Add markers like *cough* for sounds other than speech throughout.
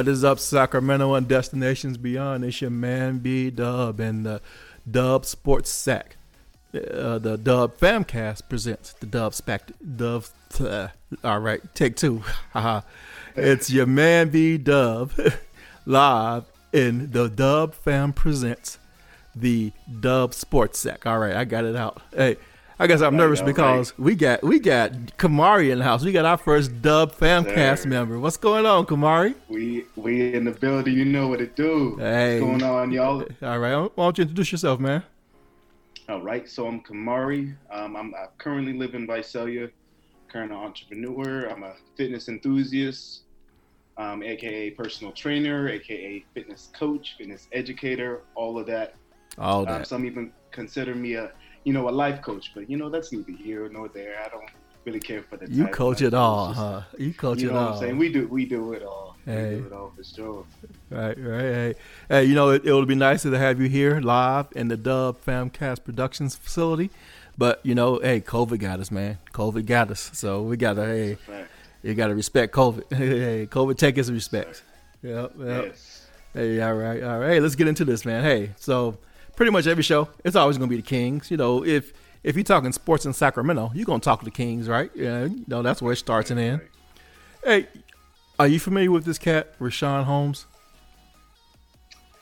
What is up, Sacramento and destinations beyond? It's your man B Dub and the Dub Sports Sack. Uh, the Dub Famcast presents the Dub Spect Dub. Uh, all right, take two. *laughs* it's your man B Dub *laughs* live in the Dub Fam presents the Dub Sports Sack. All right, I got it out. Hey, I guess I'm nervous because we got we got Kamari in the house. We got our first Dub Famcast member. What's going on, Kamari? We we in the building. You know what to do. Hey, What's going on, y'all? All right, why don't you introduce yourself, man? All right, so I'm Kamari. Um, I'm I currently live in Visalia. Current entrepreneur. I'm a fitness enthusiast, um, aka personal trainer, aka fitness coach, fitness educator, all of that. All Um, that. some even consider me a you know a life coach, but you know that's neither here nor there. I don't really care for the. you title. coach it all, is- huh? You coach You it know what all. I'm saying? We do we do it all. Hey. We do it all for sure. Right, right. Hey, hey you know, it, it would be nicer to have you here live in the Dub Famcast Productions facility. But, you know, hey, COVID got us, man. COVID got us. So we got to, hey, you got to respect COVID. *laughs* hey, COVID take its respect. Yep, yep. Yes. Hey, all right, all right. Let's get into this, man. Hey, so pretty much every show, it's always going to be the Kings. You know, if if you're talking sports in Sacramento, you're going to talk to the Kings, right? Yeah, you know, that's where it starts and ends. Hey, are you familiar with this cat, Richaun Holmes?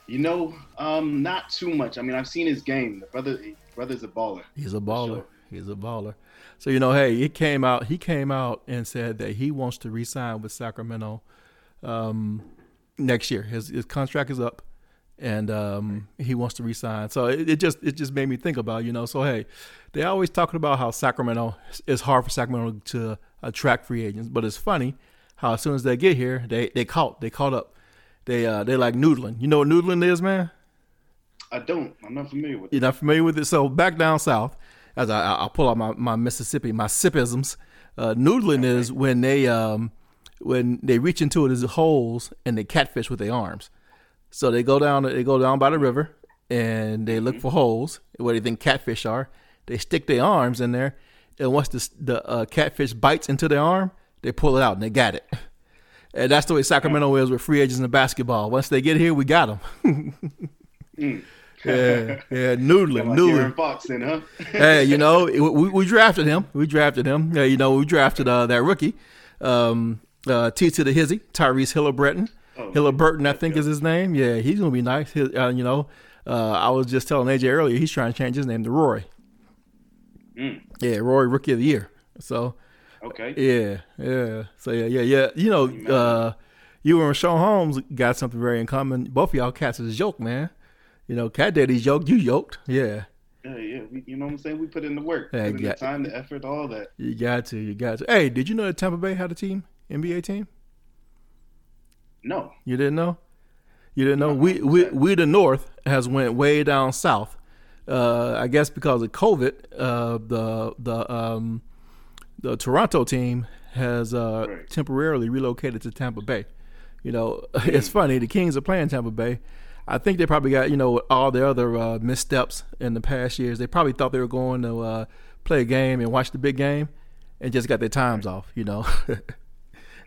You know, um, not too much. I mean, I've seen his game. The brother, the brother's a baller. He's a baller. sure. He's a baller. So you know, hey, he came out. He came out and said that he wants to re-sign with Sacramento um, next year. His his contract is up, and um, he wants to re-sign. So it, it just it just made me think about you know. So hey, they always talking about how Sacramento it's hard for Sacramento to attract free agents, but it's funny how as soon as they get here, they they caught they caught up. They uh they like noodling. You know what noodling is, man? I don't. I'm not familiar with. It. You're not familiar with it. So back down south, as I, I pull out my, my Mississippi, my sipisms, uh, noodling is when they um when they reach into it as holes and they catfish with their arms. So they go down they go down by the river and they look for holes where they think catfish are. They stick their arms in there, and once the the uh, catfish bites into their arm, they pull it out and they got it. And that's the way Sacramento is with free agents in basketball. Once they get here, we got them. Mm. *laughs* yeah, yeah, noodling, Like noodling. Fox, then, huh? *laughs* hey, you know, *laughs* we, we drafted him. We drafted him. Yeah, you know, we drafted uh, that rookie, um, uh, T to the Hizzy, Tyrese Hillibreton. Oh, Hillibreton, I think is his name. Yeah, he's gonna be nice. Uh, you know, uh, I was just telling AJ earlier, he's trying to change his name to Roy. Mm. Yeah, Roy, Rookie of the Year. So Okay. yeah, yeah. So yeah, yeah, yeah. You know, uh, you and Richaun Holmes got something very in common. Both of y'all cats is a joke, man. You know, Cat Daddy's yoked, you yoked. Yeah. Yeah, yeah. We, you know what I'm saying? We put in the work, Yeah, put in yeah. the time, the effort, all that. You got to, you got to. Hey, did you know that Tampa Bay had a team, NBA team? No. You didn't know? You didn't know? No, we we we the North has went way down south. Uh, I guess because of COVID, uh, the the um, the Toronto team has uh, Right. temporarily relocated to Tampa Bay. You know, *laughs* it's funny. The Kings are playing Tampa Bay. I think they probably got you know all their other uh, missteps in the past years. They probably thought they were going to uh, play a game and watch the big game, and just got their times off. You know, *laughs*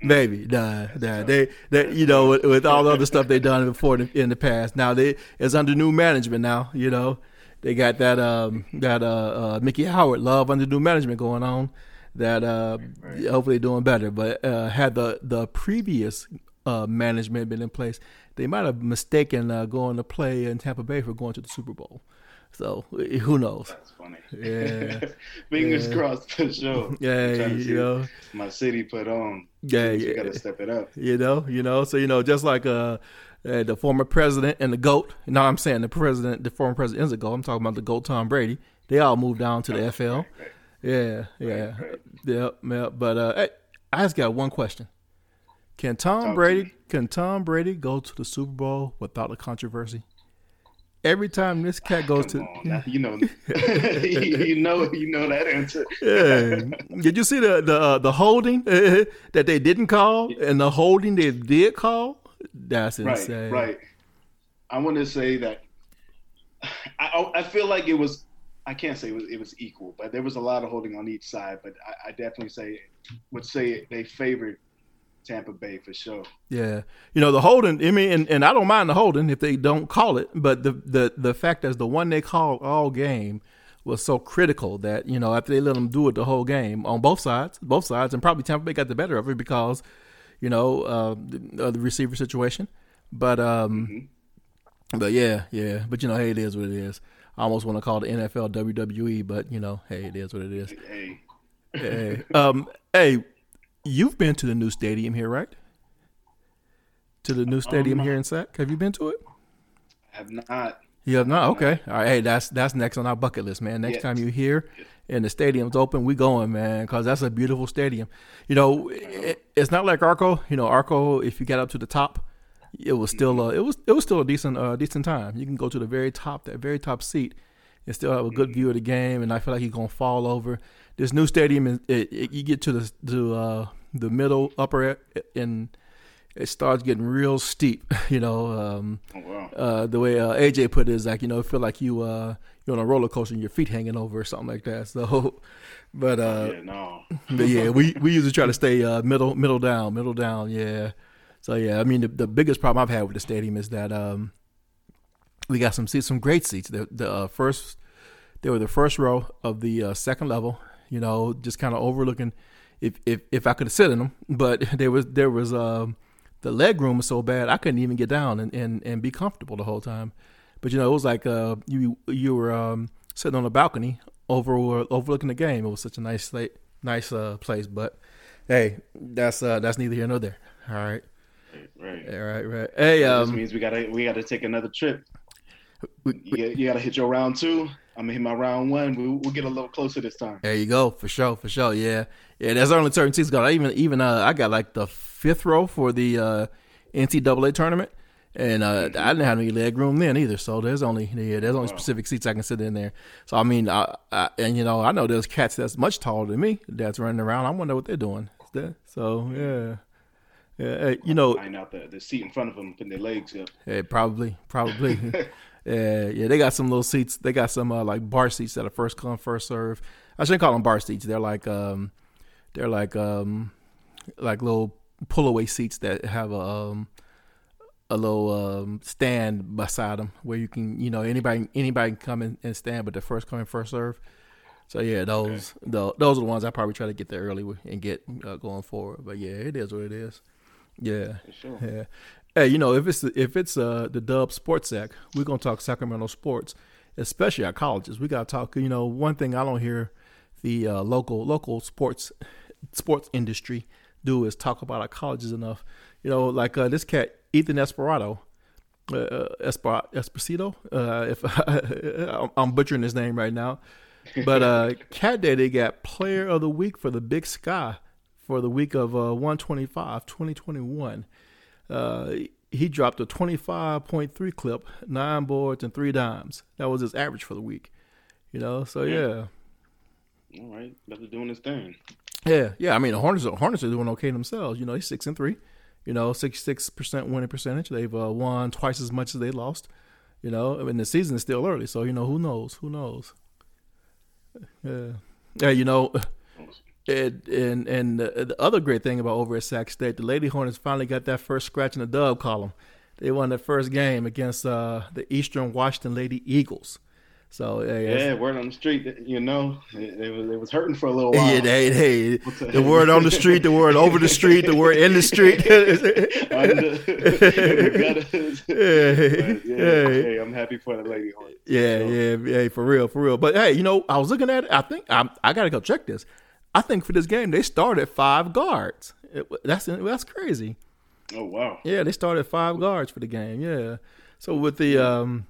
maybe nah, nah. They they you know with, with all the other stuff they done before in the, in the past. Now they it's under new management now. You know, they got that um that uh, uh Mickey Howard love under new management going on. That uh Right. hopefully doing better. But uh, had the the previous uh, management been in place, they might have mistaken uh, going to play in Tampa Bay for going to the Super Bowl. So eh, who knows? That's funny. Yeah. *laughs* Fingers Yeah. crossed for sure. *laughs* Yeah, you know. My city put on. Yeah, You yeah. got to step it up. You know, you know. So you know, just like uh, uh the former president and the goat. No, I'm saying the president, the former president is a goat. I'm talking about the goat Tom Brady. They all moved down to the FL. Right, right. Yeah, yeah, right. yeah, yeah. But uh, hey, I just got one question: Can Tom Brady can Tom Brady go to the Super Bowl without a controversy? Every time this cat goes Come to, you know, *laughs* *laughs* you, know, you know that answer. yeah. Did you see the the uh, the holding *laughs* that they didn't call and the holding they did call? That's right, insane. right. I want to say that I, I feel like it was. I can't say it was, it was equal, but there was a lot of holding on each side. But I, I definitely say would say they favored Tampa Bay for sure. Yeah, you know the holding. I mean, and, and I don't mind the holding if they don't call it, but the the the fact is the one they called all game was so critical that you know after they let them do it the whole game on both sides, both sides, and probably Tampa Bay got the better of it because you know uh, the, uh, the receiver situation. But um, mm-hmm. but yeah, yeah. But you know, hey, it is what it is. I almost want to call the NFL WWE, but you know, hey, it is what it is. Hey, hey, um, hey, you've been to the new stadium here, right? To the new stadium um, here in Sac. Have you been to it? I have not. You have not? Okay. All right. Hey, that's that's next on our bucket list, man. Next time you're here and the stadium's open, we going, man, because that's a beautiful stadium. You know, it, it's not like Arco. You know, Arco. If you get up to the top, it was still uh, it was it was still a decent uh, decent time. You can go to the very top, that very top seat, and still have a good view of the game. And I feel like you're gonna fall over. This new stadium, is, it, it, you get to the to uh, the middle upper and it starts getting real steep. *laughs* You know, um, oh, wow. uh, the way uh, AJ put it is like you know, it feel like you uh, you're on a roller coaster and your feet hanging over or something like that. *laughs* So, but uh, yeah, no. *laughs* but yeah, we we usually try to stay uh, middle middle down, middle down. Yeah. So yeah, I mean the, the biggest problem I've had with the stadium is that um, we got some seats, some great seats. The, the uh, first, they were the first row of the uh, second level. You know, just kind of overlooking. If if if I could have sit in them, but *laughs* there was there was um, the leg room was so bad I couldn't even get down and, and, and be comfortable the whole time. But you know, it was like uh, you you were um, sitting on a balcony over overlooking the game. It was such a nice nice uh, place. But hey, that's uh, that's neither here nor there. All right. Right. Right. Right. Hey, um, this means we gotta we gotta take another trip. You, you, gotta hit your round two. I'm gonna hit my round one. We, will get a little closer this time. There you go, for sure, for sure. Yeah, yeah. There's only certain seats got. Even even uh, I got like the fifth row for the uh, NCAA tournament, and uh, mm-hmm. I didn't have any leg room then either. So there's only yeah, there's only wow. specific seats I can sit in there. So I mean, I, I, and you know, I know there's cats that's much taller than me that's running around. I wonder what they're doing. So yeah. Yeah, you know, find out the, the seat in front of them, putting their legs up. Yeah, probably, probably. *laughs* yeah, yeah, they got some little seats. They got some uh, like bar seats that are first come first serve. I shouldn't call them bar seats. They're like um, they're like um, like little pull away seats that have a um, a little um, stand beside them where you can you know anybody anybody can come in and stand, but the first come first serve. So yeah, those okay. the, those are the ones I probably try to get there early and get uh, going forward. But yeah, it is what it is. Yeah. Sure. Yeah. Hey, you know, if it's if it's uh the Dub Sports Act, we're gonna talk Sacramento sports, especially our colleges. We gotta talk. You know, one thing I don't hear the uh, local local sports sports industry do is talk about our colleges enough. You know, like uh, this cat Ethan Esperado, uh, uh Esper- Esposito. Uh, if *laughs* I'm butchering his name right now, but uh, *laughs* Cat Daddy got Player of the Week for the Big Sky for the week of uh, 125, 2021. Uh, he dropped a 25.3 clip, nine boards, and three dimes. That was his average for the week. You know, so yeah. All right, better doing his thing. Yeah, yeah. I mean, the Hornets, Hornets are doing okay themselves. You know, he's six and three. You know, sixty-six percent winning percentage. They've uh, won twice as much as they lost. You know, I mean, the season is still early, so you know, who knows? Who knows? Yeah, yeah. You know, and and, and the, the, other great thing about over at Sac State, the Lady Hornets finally got that first scratch in the dub column. They won their first game against uh, the Eastern Washington Lady Eagles. So yeah, yeah word on the street, you know, it, it, was it was hurting for a little while. Yeah, hey, hey, the word on the street, the word over the street, the word in the street. *laughs* *laughs* yeah, yeah, hey, I'm happy for the lady hornets. Yeah, so. yeah, hey, for real, for real. But hey, you know, I was looking at it. I think I I got to go check this. I think for this game they started five guards. It, that's that's crazy. Oh wow! Yeah, they started five guards for the game. Yeah. So with the um,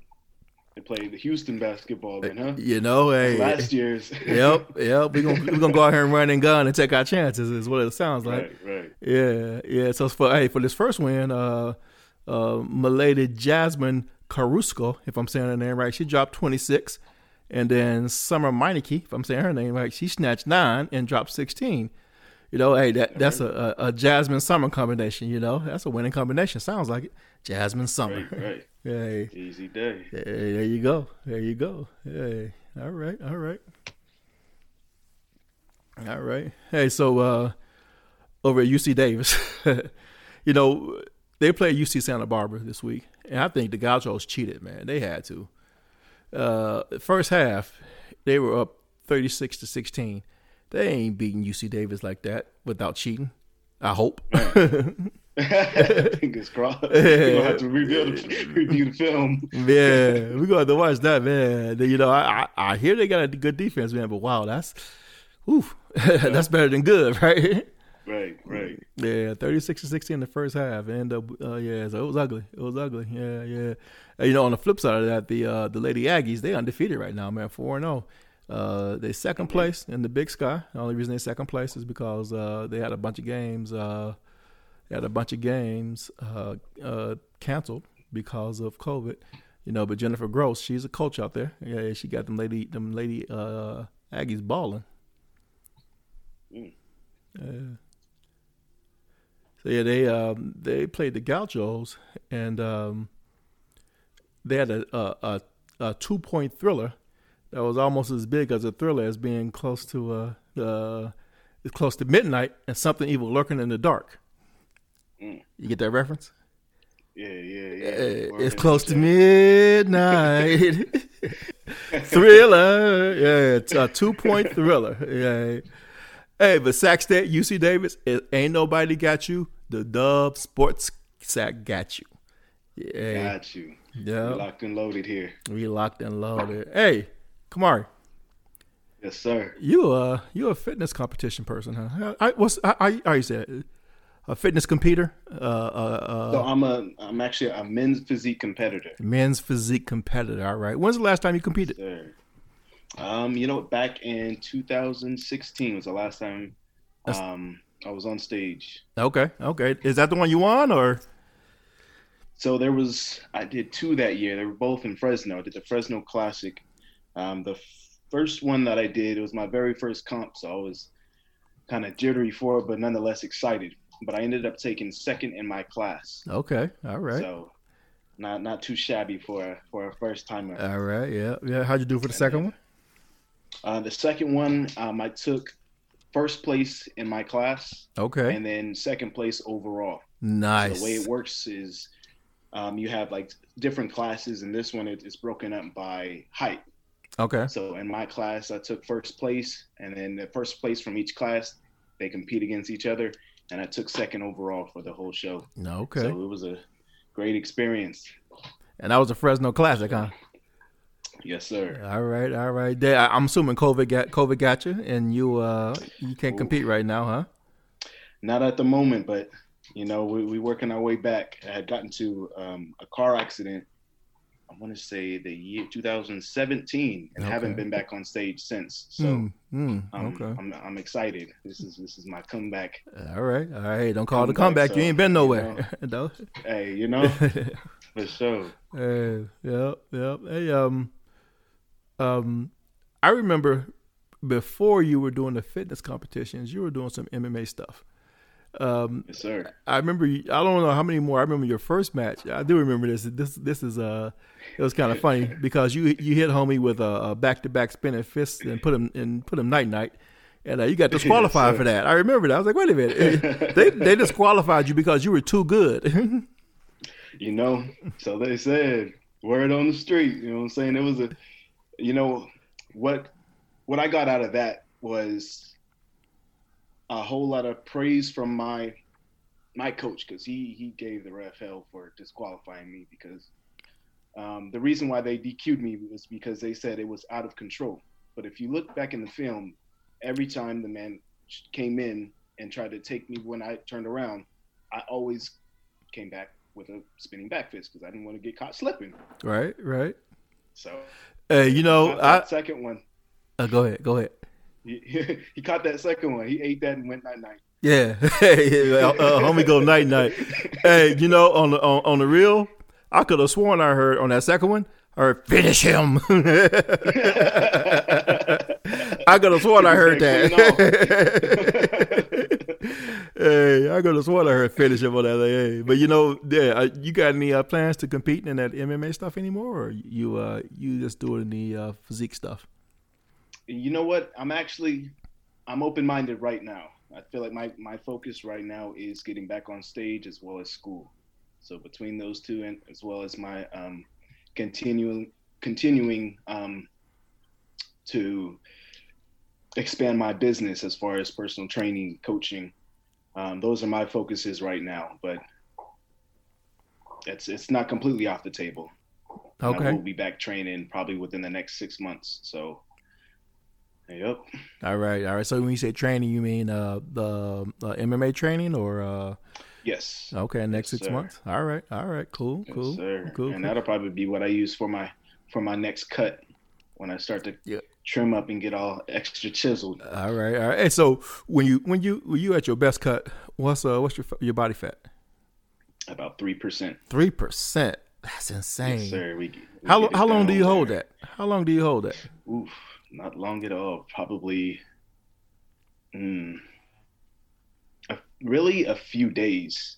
they played the Houston basketball then, huh? You know, hey, last year's. *laughs* yep, yep. We're gonna we're gonna go out here and run and gun and take our chances. Is what it sounds like. Right, right. Yeah, yeah. So for hey for this first win, uh, uh, Milady Jasmine Caruso, if I'm saying her name right, she dropped 26. And then Summer Meineke, if I'm saying her name right, she snatched nine and dropped 16. You know, hey, that that's a, a, a Jasmine Summer combination. You know, that's a winning combination. Sounds like it. Jasmine Summer. Right, right. *laughs* hey. Easy day. Hey, there you go. There you go. Hey, all right, all right, all right. Hey, so uh, over at UC Davis. *laughs* you know, they play UC Santa Barbara this week, and I think the Gauchos cheated, man. They had to. Uh, first half, they were up 36 to 16. They ain't beating UC Davis like that without cheating. I hope. *laughs* Fingers crossed. We're gonna have to rebuild, review the film. yeah, we're gonna have to watch that, man. You know, I, I, I hear they got a good defense, man, but wow, that's, whew, *laughs* that's better than good, *laughs* right? Right, right. Yeah, thirty six to sixty in the first half, and uh, uh, yeah, so it was ugly. It was ugly. Yeah, yeah. And, you know, on the flip side of that, the uh, the Lady Aggies they undefeated right now, man, four and zero. Uh, they second place in the Big Sky. The only reason they second place is because uh, they had a bunch of games. Uh, they had a bunch of games uh, uh, canceled because of COVID. You know, but Jennifer Gross, she's a coach out there. Yeah, she got them lady them lady uh, Aggies balling. Mm. Yeah. So yeah, they um, they played the Gauchos, and um, they had a, a, a, a two point thriller that was almost as big as a thriller as being close to uh, uh, close to midnight and something evil lurking in the dark. Mm. You get that reference? Yeah, yeah, yeah. Uh, it's close to midnight. *laughs* *laughs* thriller, yeah, it's a two point thriller. Yeah. Hey, but Sac State, UC Davis, it ain't nobody got you. The Dub Sports Sac got you. Yeah, Got you. yeah. Locked and loaded here. We locked and loaded. Hey, Kamari, Yes, sir. you uh you a fitness competition person, huh? I what's I I, said a fitness competitor, uh, uh, So uh I'm a I'm actually a men's physique competitor. men's physique competitor. All right. When's the last time you competed? Sir. Um, you know, back in 2016 was the last time um I was on stage. Okay, okay. Is that the one you won or? So there was I did two that year. They were both in Fresno. I did the Fresno Classic. Um, the f- first one that I did it was my very first comp, so I was kind of jittery for it, but nonetheless excited. But I ended up taking second in my class. Okay, all right, So not not too shabby for a, for a first timer. all right. Yeah, yeah. How'd you do for the second one? Uh, the second one, um, I took first place in my class, Okay, and then second place overall. So nice. the way it works is um, you have like different classes, and this one it, it's broken up by height. Okay, So in my class, I took first place, and then the first place from each class they compete against each other, and I took second overall for the whole show. okay. So it was a great experience. and that was a Fresno Classic, huh? Yes, sir. All right, all right. I- I'm assuming COVID got COVID got you, and you uh you can't Oof. compete right now, huh? Not at the moment, but you know we we working our way back. I had gotten to um, a car accident. I want to say the year 2017, and Okay. haven't been back on stage since. So. Mm, mm, Um, okay. I'm, I'm excited. This is this is my comeback. All right, all right. Don't call it a Comeback, comeback. you ain't been you *laughs* nowhere. no. Hey, you know, *laughs* for sure. Hey, yep, yep. Hey, um, um, I remember before you were doing the fitness competitions, you were doing some MMA stuff. Um, Yes, sir. I remember. You, I don't know how many more. I remember your first match. I do remember this. This this is uh, it was kind of funny *laughs* because you you hit homie with a, a back to back spinning fist and put him and put him night night. And uh, you got *laughs* disqualified sir. for that. I remember that. I was like, wait a minute. *laughs* they they disqualified you because you were too good. You know, so they said word on the street. You know what I'm saying? It was a, you know, what what I got out of that was a whole lot of praise from my my coach because he he gave the ref hell for disqualifying me because um, the reason why they DQ'd me was because they said it was out of control. But if you look back in the film, every time the man came in and tried to take me when I turned around, I always came back with a spinning back fist because I didn't want to get caught slipping. right, right. So Hey, you know, I second one, uh, go ahead, go ahead. he, *laughs* he caught that second one. He ate that and went night night. Yeah, *laughs* hey, uh, uh, homie, go night night. *laughs* Hey, you know, on the on, on the real, I could have sworn I heard on that second one, I heard finish him. I could have sworn I heard that. Hey, I could have sworn I heard finish him on that. Hey, but you know, yeah, you got any uh, plans to compete in that MMA stuff anymore, or you uh you just doing the uh, physique stuff? you know what? I'm actually I'm open minded right now. I feel like my my focus right now is getting back on stage as well as school. So between those two, and as well as my um, continuing continuing um, to expand my business as far as personal training, coaching. Um, those are my focuses right now, but it's it's not completely off the table. Okay. we'll be back training probably within the next six months. So, yep. All right, all right. So when you say training, you mean uh, the uh, MMA training or? Uh... Yes. Okay, next Yes, six sir. months. All right, all right. Cool, Yes, cool, sir. cool. and cool. that'll probably be what I use for my for my next cut when I start to Yeah. trim up and get all extra chiseled. All right, all right. And so when you when you when you at your best cut, what's uh what's your your body fat? About three percent. Three percent. That's insane. Yes, sir. We, we How how long do you hold there. that? How long do you hold that? Oof, not long at all. Probably, mm, a, really a few days.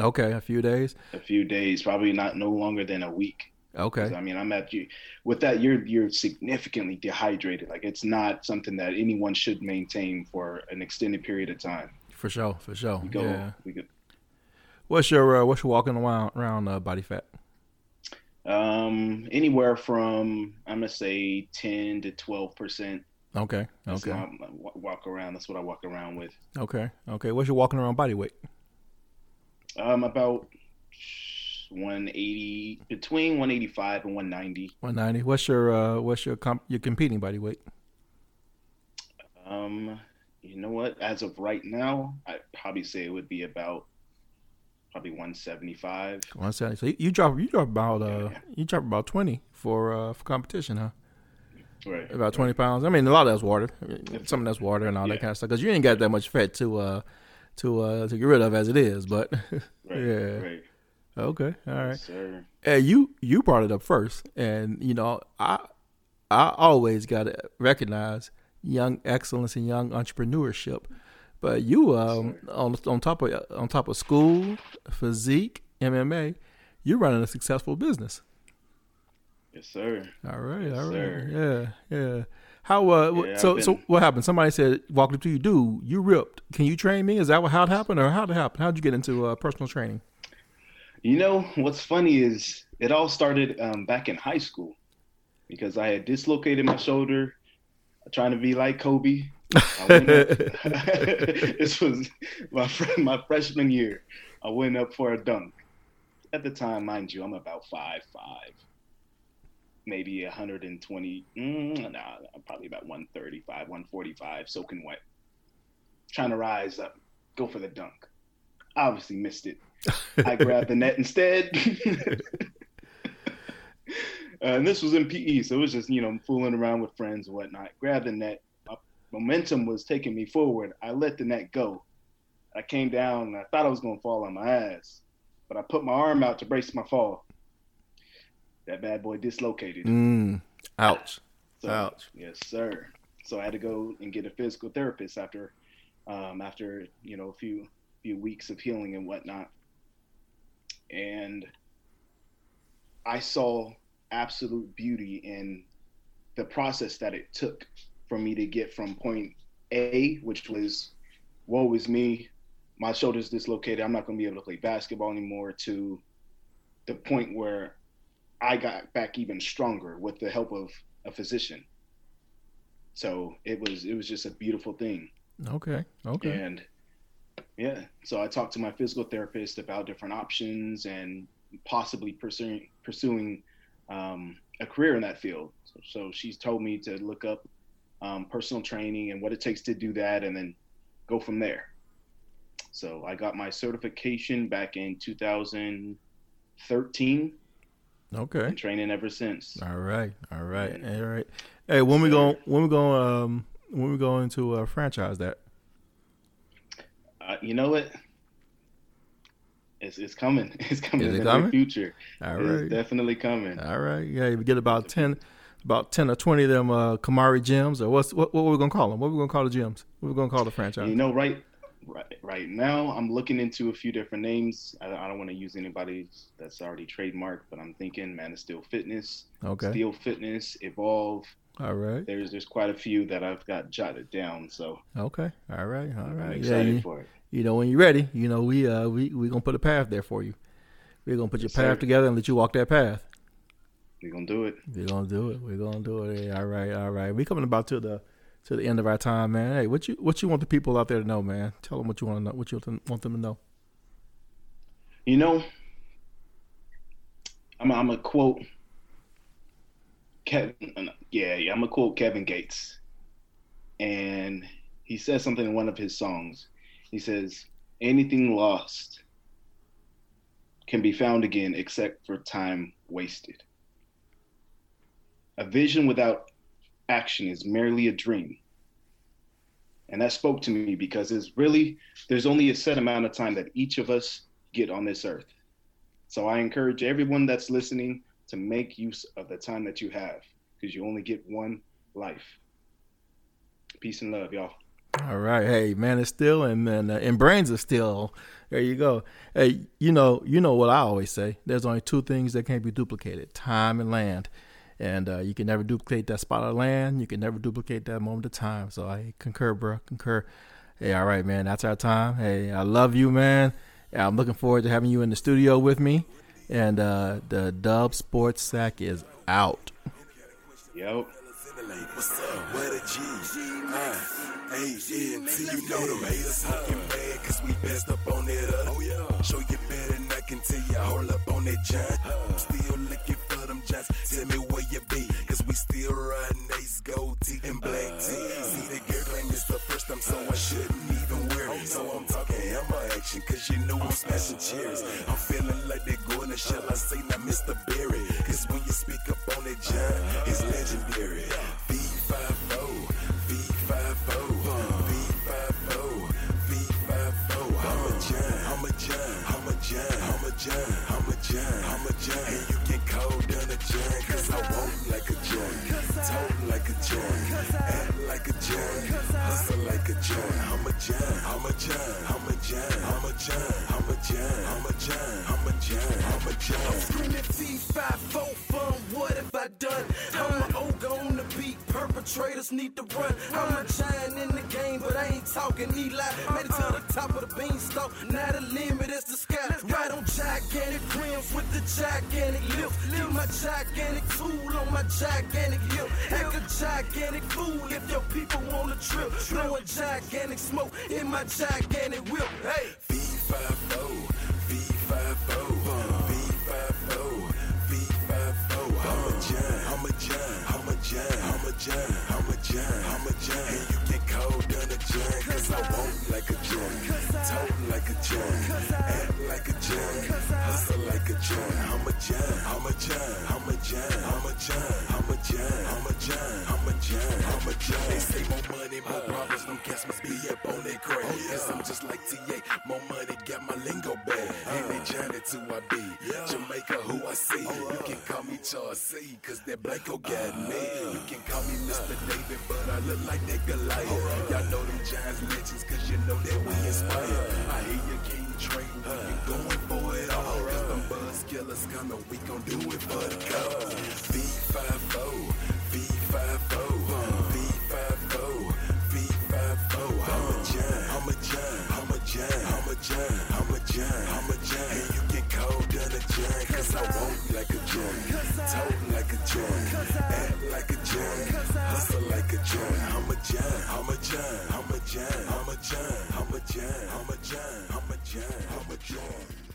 Okay, a few days. A few days. Probably not no longer than a week. Okay. I mean, I'm at you. With that, you're you're significantly dehydrated. Like it's not something that anyone should maintain for an extended period of time. For sure, for sure. We go. Yeah. We could. What's your uh, what's your walking around around uh, body fat? Um, anywhere from I'm gonna say ten to twelve percent. Okay. That's Okay. walk around. That's what I walk around with. Okay. Okay. What's your walking around body weight? Um, about 180 between 185 and 190. One ninety. What's your uh what's your comp your competing body weight? Um, you know what? As of right now, I'd probably say it would be about probably 175. One seventy. So you, drop you drop about uh Yeah. you drop about twenty for uh for competition, huh? Right. About twenty pounds. I mean, a lot of that's water. I Some of that's water and all that kind of stuff. Because you ain't got that much fat to uh to uh to get rid of as it is. But Right. *laughs* yeah. Right. Okay, all right. Yes, sir. Hey, you you brought it up first, and you know I I always got to recognize young excellence and young entrepreneurship. But you um on on top of on top of school, physique, MMA, you're running a successful business. Yes, sir. All right, Yes, all right, sir. yeah, yeah. How uh? Yeah, so I've so what happened? Somebody said walked up to you, dude. You ripped. Can you train me? Is that what how it happened, or how'd it happen? How'd you get into uh, personal training? You know what's funny is it all started um, back in high school because I had dislocated my shoulder, trying to be like Kobe. *laughs* This was my my freshman year. I went up for a dunk. At the time, mind you, I'm about five five, maybe 120. Mm, nah, I'm probably about 135, 145, soaking wet. Trying to rise up, go for the dunk. Obviously missed it. I grabbed the net instead. *laughs* and this was in PE, so it was just, you know, fooling around with friends and whatnot. Grabbed the net. My momentum was taking me forward. I let the net go. I came down and I thought I was going to fall on my ass, but I put my arm out to brace my fall. That bad boy dislocated. Mm, ouch. So, Ouch. Yes, sir. So I had to go and get a physical therapist after, um, after you know a few few weeks of healing and whatnot. And I saw absolute beauty in the process that it took for me to get from point A, which was, woe is me, my shoulder's dislocated, I'm not going to be able to play basketball anymore, to the point where I got back even stronger with the help of a physician. So it was it was just a beautiful thing. Okay. Okay. And yeah, so I talked to my physical therapist about different options and possibly pursuing pursuing um, a career in that field. So, so she's told me to look up um, personal training and what it takes to do that, and then go from there. So I got my certification back in 2013 Okay. training ever since. All right. All right. All right. Hey, when we go when we go um when we go into uh, franchise that. Uh, you know what? It's it's coming. *laughs* It's coming it in the coming? near future. All right. It's definitely coming. All right. Yeah, you get about ten, about ten or twenty of them uh, Kamari gyms, or what's what? What we gonna call them? What we gonna call the gyms? What we gonna call the franchise? You know, right, right, right now, I'm looking into a few different names. I, I don't want to use anybody that's already trademarked, but I'm thinking Man of Steel Fitness, okay. Steel Fitness, Evolve, All right. There's there's quite a few that I've got jotted down. So Okay. All right. All right. Excited you, for it. You know when you're ready, you know we uh we we gonna put a path there for you. We're gonna put your Yes, path sir. together and let you walk that path. We're gonna do it. We're gonna do it. We're gonna do it. All right, all right. We coming about to the to the end of our time, man. Hey, what you what you want the people out there to know, man? Tell them what you want to know. What you want them, to know. You know, I'm I'm a quote Kevin. uh, Yeah, yeah, I'm gonna quote Kevin Gates, and he says something in one of his songs. He says, "Anything lost can be found again, except for time wasted. A vision without action is merely a dream." And that spoke to me because it's really there's only a set amount of time that each of us get on this earth. So I encourage everyone that's listening to make use of the time that you have because you only get one life. Peace and love, y'all. All right, hey, man, it's still and and, uh, and brains are still. There you go. Hey, you know you know what I always say. There's only two things that can't be duplicated: time and land. And uh, you can never duplicate that spot of land. You can never duplicate that moment of time. So I concur, bro. Concur. Hey, all right, man. That's our time. Hey, I love you, man. I'm looking forward to having you in the studio with me. And uh, the Dub Sports Sack is out. Yo. What's up? Where the G? Uh, A-N-T, you know them haters looking bad cause we best up on it up. Oh yeah. Show you better than I can tell you hold up on that giant. Still looking for them giants. Tell me where you be cause we still riding ace gold tee and black tee. See the girl claim it's the first time so I shouldn't even wear it. So I'm talking hammer action cause you know I'm smashing chairs. I'm feeling like they're going to shell. I say now Mr. Berry cause when you speak up on that giant, it's legendary. V50, I'm giant, I'm a giant. And you can call down a giant cause I walk like a giant, talk like a giant, act like a giant, hustle like a giant. I'm a giant, I'm a giant, I'm a giant, I'm a giant, I'm a giant, I'm a giant, I'm a giant, I'm a giant. Screaming T5 fun, what have I done? I'm an ogre on the beat, perpetrators need to run. I'm a giant in the game, but I ain't talking Eli. Made it to the top of the beanstalk, now the limit is the sky. Right gigantic rims with the gigantic lift. Leave my gigantic tool on my gigantic hip. Act a gigantic fool if your people want a trip. Throw a gigantic smoke in my gigantic whip. Hey! V50, V50, V50, V50. I'm a giant, I'm a giant, I'm a giant, I'm a giant, I'm a giant, I'm a giant. And you can call down a giant, cause I walk like a like a giant, act like a giant, hustle like a giant. I'm a giant, I'm a giant, I'm a giant, I'm a giant, I'm a giant, I'm a giant, I'm a giant, I'm a giant. They say more money, more problems, them cats must be up on that crack. Cause I'm just like TA, more money, got my lingo bag. Ain't they uh. Johnny to I be? Jamaica, who I see. Oh, you can uh. call me Charles C, cause that Blanco uh. got me. You can call me Mr. David, but I look like that Goliath. Oh, Y'all know them Giants legends, cause you know that we inspire. I hear you King Trey, we been going for it all. Cause them buzz killers coming, we gon' do it for the cause. V50, V50, V50, V50. I'm a giant, I'm a giant, I'm a giant, I'm a giant, I'm a giant, drag, cause I walk like a joint, talk like a joint, act like a joint, hustle like a joint. I'm a giant, I'm a giant, I'm a giant, I'm a giant, I'm a giant, I'm a giant, I'm a giant, I'm a giant.